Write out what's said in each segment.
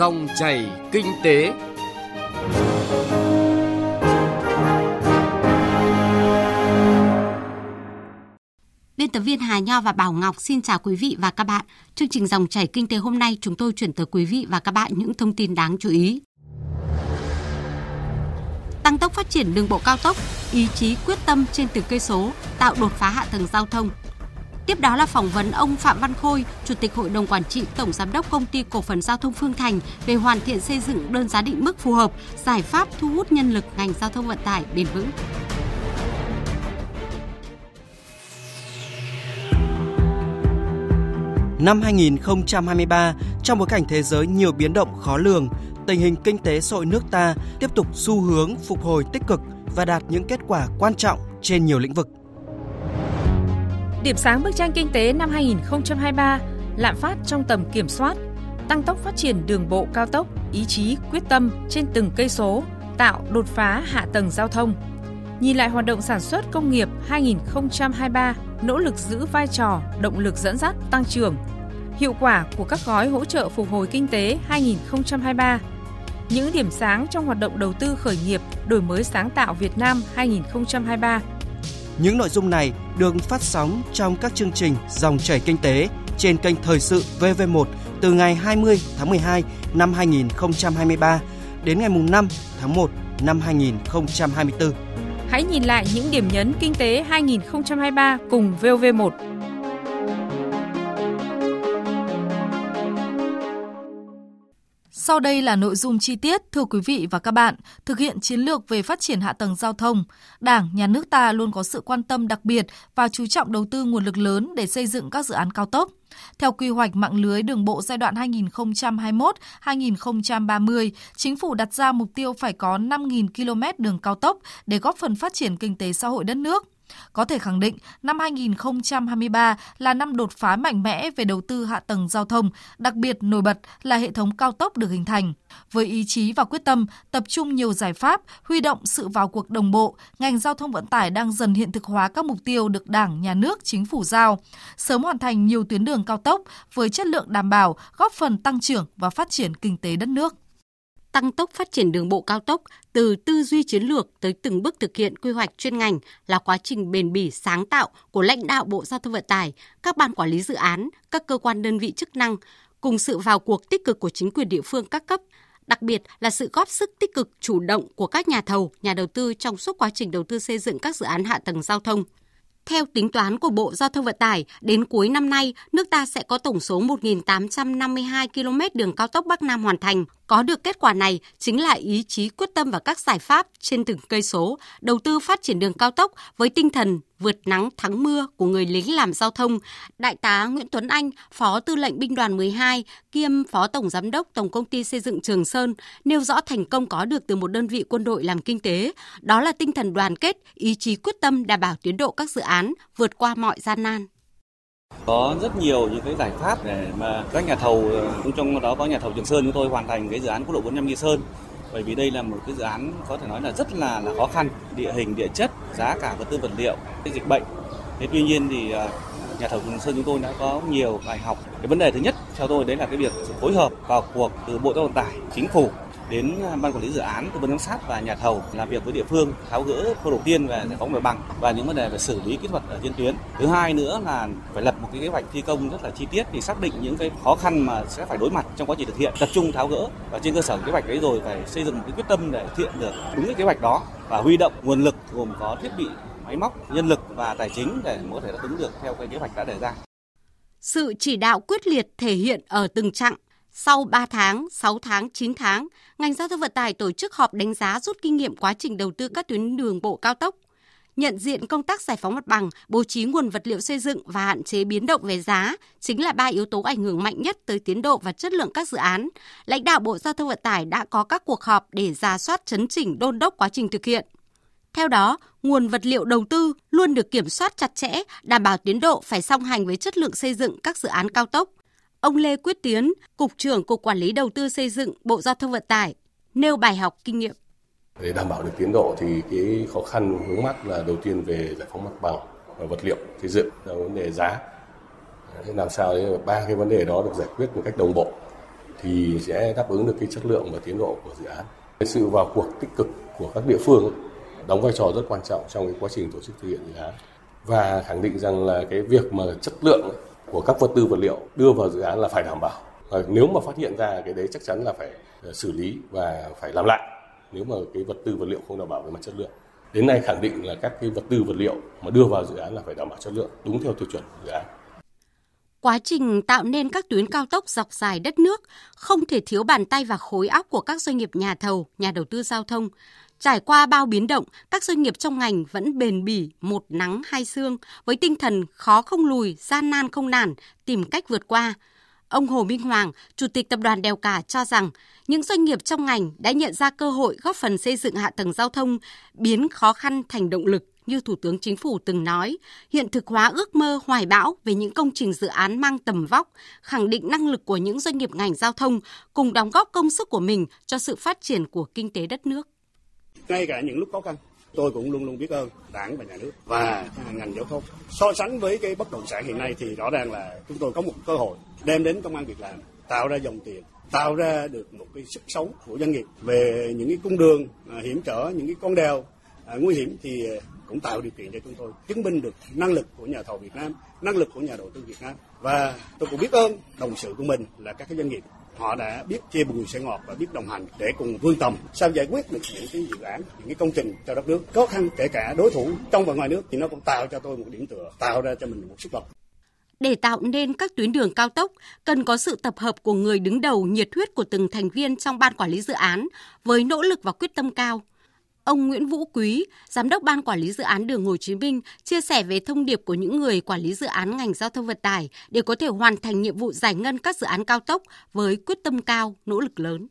Dòng chảy kinh tế. Biên tập viên Hà Nho và Bảo Ngọc xin chào quý vị và các bạn. Chương trình Dòng chảy kinh tế hôm nay chúng tôi chuyển tới quý vị và các bạn những thông tin đáng chú ý. Tăng tốc phát triển đường bộ cao tốc, ý chí quyết tâm trên từng cây số, tạo đột phá hạ tầng giao thông, Tiếp đó là phỏng vấn ông Phạm Văn Khôi, Chủ tịch Hội đồng Quản trị Tổng Giám đốc Công ty Cổ phần Giao thông Phương Thành về hoàn thiện xây dựng đơn giá định mức phù hợp, giải pháp thu hút nhân lực ngành giao thông vận tải bền vững. Năm 2023, trong bối cảnh thế giới nhiều biến động khó lường, tình hình kinh tế xã hội nước ta tiếp tục xu hướng phục hồi tích cực và đạt những kết quả quan trọng trên nhiều lĩnh vực. Điểm sáng bức tranh kinh tế năm 2023, lạm phát trong tầm kiểm soát, tăng tốc phát triển đường bộ cao tốc, ý chí quyết tâm trên từng cây số, tạo đột phá hạ tầng giao thông. Nhìn lại hoạt động sản xuất công nghiệp 2023, nỗ lực giữ vai trò động lực dẫn dắt tăng trưởng, hiệu quả của các gói hỗ trợ phục hồi kinh tế 2023, những điểm sáng trong hoạt động đầu tư khởi nghiệp, đổi mới sáng tạo Việt Nam 2023 những nội dung này được phát sóng trong các chương trình Dòng chảy kinh tế trên kênh Thời sự VV1 từ ngày 20 tháng 12 năm 2023 đến ngày 5 tháng 1 năm 2024. Hãy nhìn lại những điểm nhấn kinh tế 2023 cùng VV1. Sau đây là nội dung chi tiết, thưa quý vị và các bạn. Thực hiện chiến lược về phát triển hạ tầng giao thông, Đảng, Nhà nước ta luôn có sự quan tâm đặc biệt và chú trọng đầu tư nguồn lực lớn để xây dựng các dự án cao tốc. Theo quy hoạch mạng lưới đường bộ giai đoạn 2021-2030, chính phủ đặt ra mục tiêu phải có 5.000 km đường cao tốc để góp phần phát triển kinh tế xã hội đất nước. Có thể khẳng định, năm 2023 là năm đột phá mạnh mẽ về đầu tư hạ tầng giao thông, đặc biệt nổi bật là hệ thống cao tốc được hình thành. Với ý chí và quyết tâm, tập trung nhiều giải pháp, huy động sự vào cuộc đồng bộ, ngành giao thông vận tải đang dần hiện thực hóa các mục tiêu được Đảng, Nhà nước, Chính phủ giao, sớm hoàn thành nhiều tuyến đường cao tốc với chất lượng đảm bảo, góp phần tăng trưởng và phát triển kinh tế đất nước tăng tốc phát triển đường bộ cao tốc từ tư duy chiến lược tới từng bước thực hiện quy hoạch chuyên ngành là quá trình bền bỉ sáng tạo của lãnh đạo Bộ Giao thông Vận tải, các ban quản lý dự án, các cơ quan đơn vị chức năng cùng sự vào cuộc tích cực của chính quyền địa phương các cấp, đặc biệt là sự góp sức tích cực chủ động của các nhà thầu, nhà đầu tư trong suốt quá trình đầu tư xây dựng các dự án hạ tầng giao thông. Theo tính toán của Bộ Giao thông Vận tải, đến cuối năm nay, nước ta sẽ có tổng số 1.852 km đường cao tốc Bắc Nam hoàn thành. Có được kết quả này chính là ý chí quyết tâm và các giải pháp trên từng cây số, đầu tư phát triển đường cao tốc với tinh thần vượt nắng thắng mưa của người lính làm giao thông, Đại tá Nguyễn Tuấn Anh, Phó Tư lệnh Binh đoàn 12, kiêm Phó Tổng Giám đốc Tổng Công ty Xây dựng Trường Sơn, nêu rõ thành công có được từ một đơn vị quân đội làm kinh tế. Đó là tinh thần đoàn kết, ý chí quyết tâm đảm bảo tiến độ các dự án, vượt qua mọi gian nan. Có rất nhiều những cái giải pháp để mà các nhà thầu, ờ, trong đó có nhà thầu Trường Sơn chúng tôi hoàn thành cái dự án quốc lộ 45 Nghi Sơn bởi vì đây là một cái dự án có thể nói là rất là, là khó khăn. Địa hình địa chất giá cả vật tư vật liệu cái dịch bệnh. Thế tuy nhiên thì à, nhà thầu Trường Sơn chúng tôi đã có nhiều bài học. Cái vấn đề thứ nhất theo tôi đấy là cái việc sự phối hợp vào cuộc từ bộ giao thông vận tải chính phủ đến à, ban quản lý dự án, tư vấn giám sát và nhà thầu làm việc với địa phương, tháo gỡ khâu đầu tiên về giải phóng mặt bằng và những vấn đề về xử lý kỹ thuật ở trên tuyến. Thứ hai nữa là phải lập một cái kế hoạch thi công rất là chi tiết thì xác định những cái khó khăn mà sẽ phải đối mặt trong quá trình thực hiện, tập trung tháo gỡ. Và trên cơ sở kế hoạch đấy rồi phải xây dựng một cái quyết tâm để thực hiện được đúng cái kế hoạch đó và huy động nguồn lực gồm có thiết bị, máy móc, nhân lực và tài chính để có thể đáp ứng được theo cái kế hoạch đã đề ra. Sự chỉ đạo quyết liệt thể hiện ở từng chặng sau 3 tháng, 6 tháng, 9 tháng, ngành giao thông vận tải tổ chức họp đánh giá rút kinh nghiệm quá trình đầu tư các tuyến đường bộ cao tốc, nhận diện công tác giải phóng mặt bằng, bố trí nguồn vật liệu xây dựng và hạn chế biến động về giá chính là ba yếu tố ảnh hưởng mạnh nhất tới tiến độ và chất lượng các dự án. Lãnh đạo Bộ Giao thông Vận tải đã có các cuộc họp để ra soát chấn chỉnh đôn đốc quá trình thực hiện. Theo đó, nguồn vật liệu đầu tư luôn được kiểm soát chặt chẽ, đảm bảo tiến độ phải song hành với chất lượng xây dựng các dự án cao tốc. Ông Lê Quyết Tiến, Cục trưởng Cục Quản lý Đầu tư xây dựng Bộ Giao thông Vận tải, nêu bài học kinh nghiệm. Để đảm bảo được tiến độ thì cái khó khăn hướng mắt là đầu tiên về giải phóng mặt bằng và vật liệu xây dựng là vấn đề giá. Thế làm sao để ba cái vấn đề đó được giải quyết một cách đồng bộ thì sẽ đáp ứng được cái chất lượng và tiến độ của dự án. Sự vào cuộc tích cực của các địa phương đóng vai trò rất quan trọng trong cái quá trình tổ chức thực hiện dự án và khẳng định rằng là cái việc mà chất lượng của các vật tư vật liệu đưa vào dự án là phải đảm bảo. Và nếu mà phát hiện ra cái đấy, chắc chắn là phải ờ, xử lý và phải làm lại, nếu mà cái vật tư vật liệu không đảm bảo về mặt chất lượng. Đến nay khẳng định là các cái vật tư vật liệu mà đưa vào dự án là phải đảm bảo chất lượng, đúng theo tiêu chuẩn dự án. Quá trình tạo nên các tuyến cao tốc dọc dài đất nước không thể thiếu bàn tay và khối óc của các doanh nghiệp nhà thầu, nhà đầu tư giao thông. Trải qua bao biến động, các doanh nghiệp trong ngành vẫn bền bỉ, một nắng hai sương, với tinh thần khó không lùi, gian nan không nản, tìm cách vượt qua. Ông Hồ Minh Hoàng, Chủ tịch Tập đoàn Đèo Cả cho rằng, những doanh nghiệp trong ngành đã nhận ra cơ hội góp phần xây dựng hạ tầng giao thông, biến khó khăn thành động lực như Thủ tướng Chính phủ từng nói, hiện thực hóa ước mơ hoài bão về những công trình dự án mang tầm vóc, khẳng định năng lực của những doanh nghiệp ngành giao thông cùng đóng góp công sức của mình cho sự phát triển của kinh tế đất nước. Ngay cả những lúc khó khăn, tôi cũng luôn luôn biết ơn đảng và nhà nước và ngành giao thông. So sánh với cái bất động sản hiện nay thì rõ ràng là chúng tôi có một cơ hội đem đến công an việc làm, tạo ra dòng tiền, tạo ra được một cái sức sống của doanh nghiệp về những cái cung đường à, hiểm trở, những cái con đèo à, nguy hiểm thì à, cũng tạo điều kiện cho chúng tôi chứng minh được năng lực của nhà thầu Việt Nam, năng lực của nhà đầu tư Việt Nam. Và tôi cũng biết ơn đồng sự của mình là các cái doanh nghiệp. Họ đã biết chia bùi sẻ ngọt và biết đồng hành để cùng vươn tầm sao giải quyết được những cái dự án những cái công trình cho đất nước. Khó khăn kể cả đối thủ trong và ngoài nước thì nó cũng tạo cho tôi một điểm tựa tạo ra cho mình một sức bật để tạo nên các tuyến đường cao tốc, cần có sự tập hợp của người đứng đầu nhiệt huyết của từng thành viên trong ban quản lý dự án với nỗ lực và quyết tâm cao. Ông Nguyễn Vũ Quý, Giám đốc Ban Quản lý Dự án Đường Hồ Chí Minh, chia sẻ về thông điệp của những người quản lý dự án ngành giao thông vận tải để có thể hoàn thành nhiệm vụ giải ngân các dự án cao tốc với quyết tâm cao, nỗ lực lớn.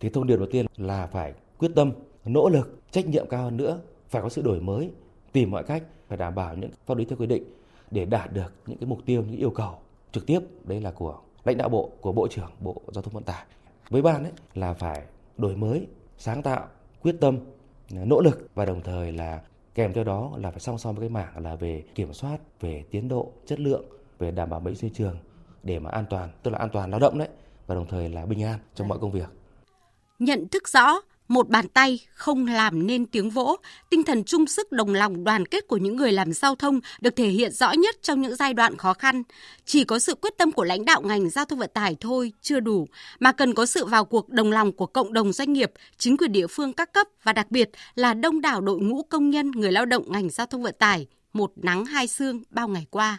Thì thông điệp đầu tiên là phải quyết tâm, nỗ lực, trách nhiệm cao hơn nữa, phải có sự đổi mới, tìm mọi cách phải đảm bảo những pháp lý theo quy định để đạt được những cái mục tiêu, những yêu cầu trực tiếp đấy là của lãnh đạo bộ, của Bộ trưởng Bộ Giao thông Vận tải. Với ban ấy là phải đổi mới, sáng tạo, quyết tâm nỗ lực và đồng thời là kèm theo đó là phải song song với cái mảng là về kiểm soát về tiến độ chất lượng về đảm bảo vệ sinh trường để mà an toàn tức là an toàn lao động đấy và đồng thời là bình an trong mọi công việc. Nhận thức rõ một bàn tay không làm nên tiếng vỗ, tinh thần chung sức đồng lòng đoàn kết của những người làm giao thông được thể hiện rõ nhất trong những giai đoạn khó khăn. Chỉ có sự quyết tâm của lãnh đạo ngành giao thông vận tải thôi chưa đủ, mà cần có sự vào cuộc đồng lòng của cộng đồng doanh nghiệp, chính quyền địa phương các cấp và đặc biệt là đông đảo đội ngũ công nhân người lao động ngành giao thông vận tải, một nắng hai sương bao ngày qua.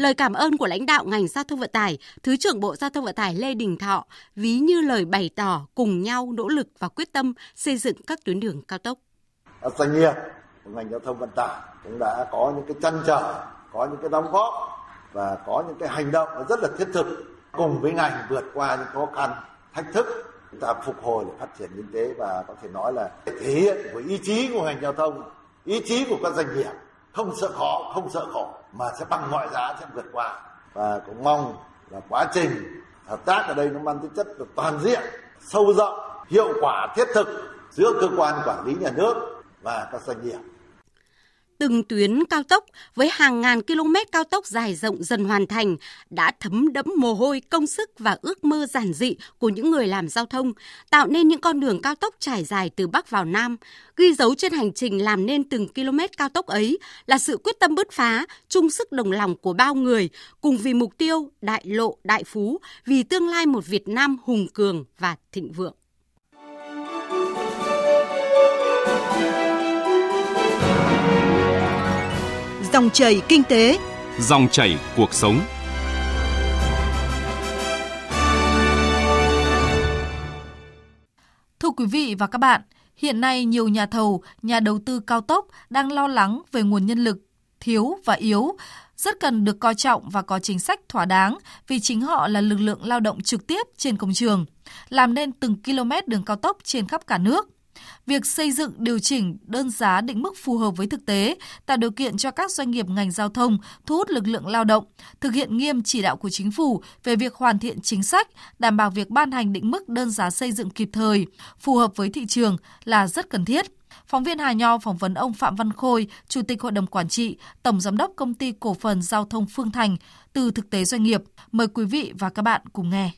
Lời cảm ơn của lãnh đạo ngành giao thông vận tải, Thứ trưởng Bộ Giao thông Vận tải Lê Đình Thọ ví như lời bày tỏ cùng nhau nỗ lực và quyết tâm xây dựng các tuyến đường cao tốc. Doanh nghiệp của ngành giao thông vận tải cũng đã có những cái chăn trở, có những cái đóng góp và có những cái hành động rất là thiết thực cùng với ngành vượt qua những khó khăn, thách thức chúng ta phục hồi để phát triển kinh tế và có thể nói là thể hiện với ý chí của ngành giao thông, ý chí của các doanh nghiệp không sợ khó, không sợ khổ mà sẽ bằng mọi giá sẽ vượt qua. Và cũng mong là quá trình hợp tác ở đây nó mang tính chất được toàn diện sâu rộng hiệu quả thiết thực giữa cơ quan quản lý nhà nước và các doanh nghiệp từng tuyến cao tốc với hàng ngàn km cao tốc dài rộng dần hoàn thành đã thấm đẫm mồ hôi, công sức và ước mơ giản dị của những người làm giao thông, tạo nên những con đường cao tốc trải dài từ Bắc vào Nam. Ghi dấu trên hành trình làm nên từng km cao tốc ấy là sự quyết tâm bứt phá, chung sức đồng lòng của bao người, cùng vì mục tiêu đại lộ đại phú, vì tương lai một Việt Nam hùng cường và thịnh vượng. Dòng chảy kinh tế, dòng chảy cuộc sống. Thưa quý vị và các bạn, hiện nay nhiều nhà thầu, nhà đầu tư cao tốc đang lo lắng về nguồn nhân lực thiếu và yếu, rất cần được coi trọng và có chính sách thỏa đáng vì chính họ là lực lượng lao động trực tiếp trên công trường, làm nên từng km đường cao tốc trên khắp cả nước việc xây dựng điều chỉnh đơn giá định mức phù hợp với thực tế, tạo điều kiện cho các doanh nghiệp ngành giao thông thu hút lực lượng lao động, thực hiện nghiêm chỉ đạo của chính phủ về việc hoàn thiện chính sách, đảm bảo việc ban hành định mức đơn giá xây dựng kịp thời, phù hợp với thị trường là rất cần thiết. Phóng viên Hà Nho phỏng vấn ông Phạm Văn Khôi, Chủ tịch Hội đồng Quản trị, Tổng Giám đốc Công ty Cổ phần Giao thông Phương Thành từ thực tế doanh nghiệp. Mời quý vị và các bạn cùng nghe.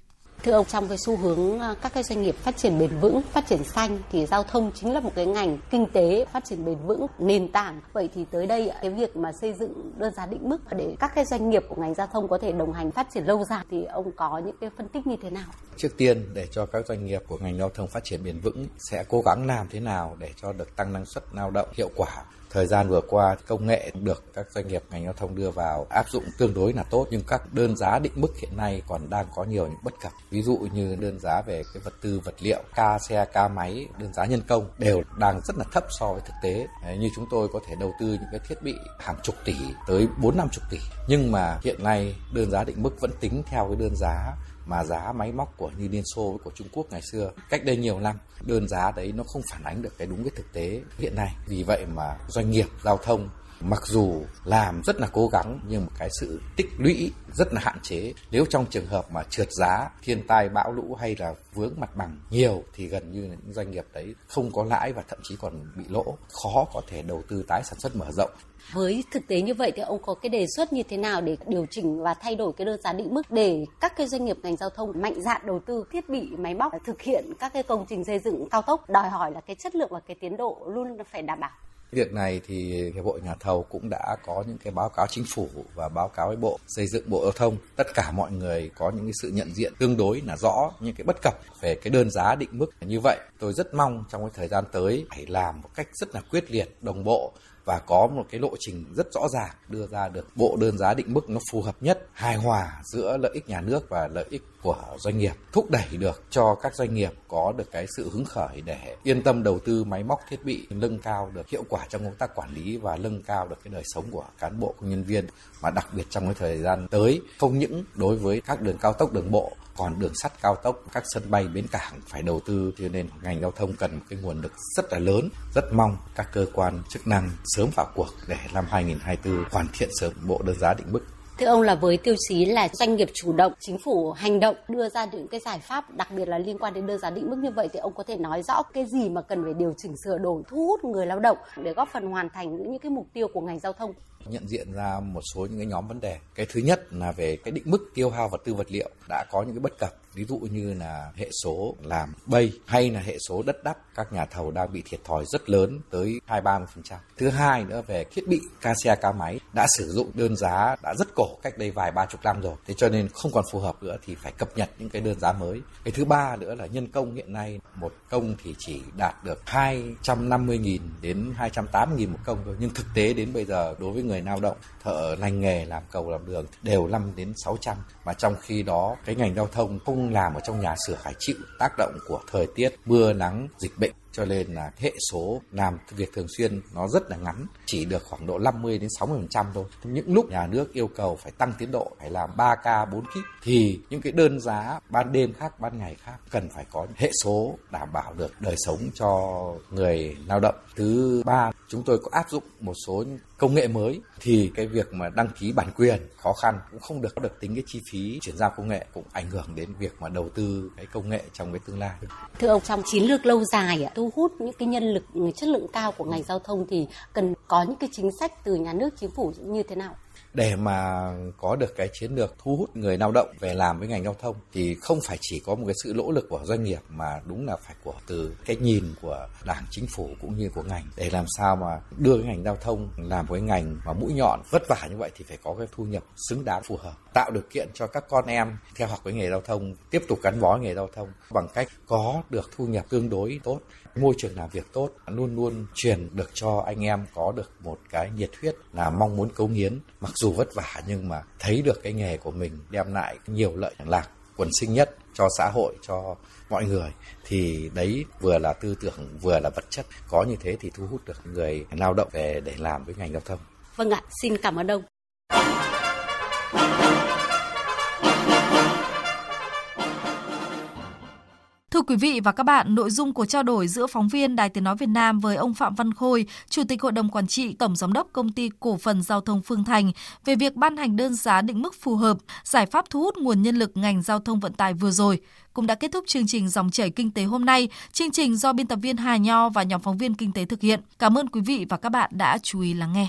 Thưa ông, trong cái xu hướng à, các cái doanh nghiệp phát triển bền vững, phát triển xanh thì giao thông chính là một cái ngành kinh tế phát triển bền vững, nền tảng. Vậy thì tới đây cái việc mà xây dựng đơn giá định mức để các cái doanh nghiệp của ngành giao thông có thể đồng hành phát triển lâu dài thì ông có những cái phân tích như thế nào? Trước tiên để cho các doanh nghiệp của ngành giao thông phát triển bền vững sẽ cố gắng làm thế nào để cho được tăng năng suất lao động hiệu quả Thời gian vừa qua công nghệ được các doanh nghiệp ngành giao thông đưa vào áp dụng tương đối là tốt nhưng các đơn giá định mức hiện nay còn đang có nhiều những bất cập. Ví dụ như đơn giá về cái vật tư vật liệu, ca xe, ca máy, đơn giá nhân công đều đang rất là thấp so với thực tế. Như chúng tôi có thể đầu tư những cái thiết bị hàng chục tỷ tới bốn năm chục tỷ nhưng mà hiện nay đơn giá định mức vẫn tính theo cái đơn giá mà giá máy móc của như Liên Xô với của Trung Quốc ngày xưa cách đây nhiều năm, đơn giá đấy nó không phản ánh được cái đúng cái thực tế hiện nay. Vì vậy mà doanh nghiệp, giao thông mặc dù làm rất là cố gắng, nhưng cái sự tích lũy rất là hạn chế. Nếu trong trường hợp mà trượt giá, thiên tai, bão lũ hay là vướng mặt bằng nhiều, thì gần như những doanh nghiệp đấy không có lãi và thậm chí còn bị lỗ. Khó có thể đầu tư tái sản xuất mở rộng. Với thực tế như vậy thì ông có cái đề xuất như thế nào để điều chỉnh và thay đổi cái đơn giá định mức để các cái doanh nghiệp ngành giao thông mạnh dạn đầu tư thiết bị, máy móc, thực hiện các cái công trình xây dựng cao tốc, đòi hỏi là cái chất lượng và cái tiến độ luôn phải đảm bảo. Việc này thì Hiệp hội Nhà thầu cũng đã có những cái báo cáo chính phủ và báo cáo với Bộ Xây dựng Bộ Giao thông. Tất cả mọi người có những cái sự nhận diện tương đối là rõ những cái bất cập về cái đơn giá định mức như vậy. Tôi rất mong trong cái thời gian tới phải làm một cách rất là quyết liệt, đồng bộ và có một cái lộ trình rất rõ ràng đưa ra được bộ đơn giá định mức nó phù hợp nhất, hài hòa giữa lợi ích nhà nước và lợi ích của doanh nghiệp, thúc đẩy được cho các doanh nghiệp có được cái sự hứng khởi để yên tâm đầu tư máy móc thiết bị, nâng cao được hiệu quả trong công tác quản lý và nâng cao được cái đời sống của cán bộ công nhân viên. Mà đặc biệt trong cái thời gian tới không những đối với các đường cao tốc đường bộ còn đường sắt cao tốc các sân bay bến cảng phải đầu tư. Cho nên ngành giao thông cần một cái nguồn lực rất là lớn. Rất mong các cơ quan chức năng sớm vào cuộc để năm 2024 hoàn thiện sớm bộ đơn giá định mức. Thưa ông là với tiêu chí là doanh nghiệp chủ động, chính phủ hành động đưa ra những cái giải pháp đặc biệt là liên quan đến đơn giá định mức như vậy thì ông có thể nói rõ cái gì mà cần phải điều chỉnh sửa đổi thu hút người lao động để góp phần hoàn thành những cái mục tiêu của ngành giao thông nhận diện ra một số những cái nhóm vấn đề. Cái thứ nhất là về cái định mức tiêu hao vật tư vật liệu đã có những cái bất cập, ví dụ như là hệ số làm bay hay là hệ số đất đắp, các nhà thầu đang bị thiệt thòi rất lớn tới 2-30%. Thứ hai nữa về thiết bị ca xe ca máy đã sử dụng đơn giá đã rất cổ cách đây vài ba chục năm rồi. Thế cho nên không còn phù hợp nữa thì phải cập nhật những cái đơn giá mới. Cái thứ ba nữa là nhân công hiện nay, một công thì chỉ đạt được 250.000 đến 280.000 một công thôi. Nhưng thực tế đến bây giờ, đối với người lao động thợ lành nghề làm cầu làm đường đều 5 đến 600 mà trong khi đó cái ngành giao thông không làm ở trong nhà xưởng phải chịu tác động của thời tiết, mưa nắng, dịch bệnh cho nên là hệ số làm việc thường xuyên nó rất là ngắn, chỉ được khoảng độ 50 đến 60 phần trăm thôi những lúc nhà nước yêu cầu phải tăng tiến độ, phải làm 3 k 4 kíp, thì những cái đơn giá ban đêm khác, ban ngày khác cần phải có hệ số đảm bảo được đời sống cho người lao động thứ ba, chúng tôi có áp dụng một số công nghệ mới, thì cái việc mà đăng ký bản quyền khó khăn cũng không được được tính cái chi phí chuyển giao công nghệ cũng ảnh hưởng đến việc mà đầu tư cái công nghệ trong cái tương lai. Thưa ông, trong chiến lược lâu dài ạ thu hút những cái nhân lực, chất lượng cao của ngành giao thông thì cần có những cái chính sách từ nhà nước, chính phủ như thế nào? Để mà có được cái chiến lược thu hút người lao động về làm với ngành giao thông thì không phải chỉ có một cái sự nỗ lực của doanh nghiệp mà đúng là phải của từ cái nhìn của đảng chính phủ cũng như của ngành. Để làm sao mà đưa cái ngành giao thông làm với ngành mà mũi nhọn, vất vả như vậy thì phải có cái thu nhập xứng đáng phù hợp. Tạo điều kiện cho các con em theo học với nghề giao thông, tiếp tục gắn bó nghề giao thông bằng cách có được thu nhập tương đối tốt, môi trường làm việc tốt, luôn luôn truyền được cho anh em có được một cái nhiệt huyết là mong muốn cống hiến, mặc dù vất vả nhưng mà thấy được cái nghề của mình đem lại nhiều lợi lạc quần sinh nhất cho xã hội, cho mọi người, thì đấy vừa là tư tưởng, vừa là vật chất. Có như thế thì thu hút được người lao động về để làm với ngành giao thông. Vâng ạ, xin cảm ơn ông. Thưa quý vị và các bạn, nội dung của trao đổi giữa phóng viên Đài Tiếng Nói Việt Nam với ông Phạm Văn Khôi, Chủ tịch Hội đồng Quản trị Tổng Giám đốc Công ty Cổ phần Giao thông Phương Thành về việc ban hành đơn giá định mức phù hợp, giải pháp thu hút nguồn nhân lực ngành giao thông vận tải vừa rồi, cũng đã kết thúc chương trình Dòng chảy Kinh tế hôm nay. Chương trình do biên tập viên Hà Nho và nhóm phóng viên Kinh tế thực hiện. Cảm ơn quý vị và các bạn đã chú ý lắng nghe.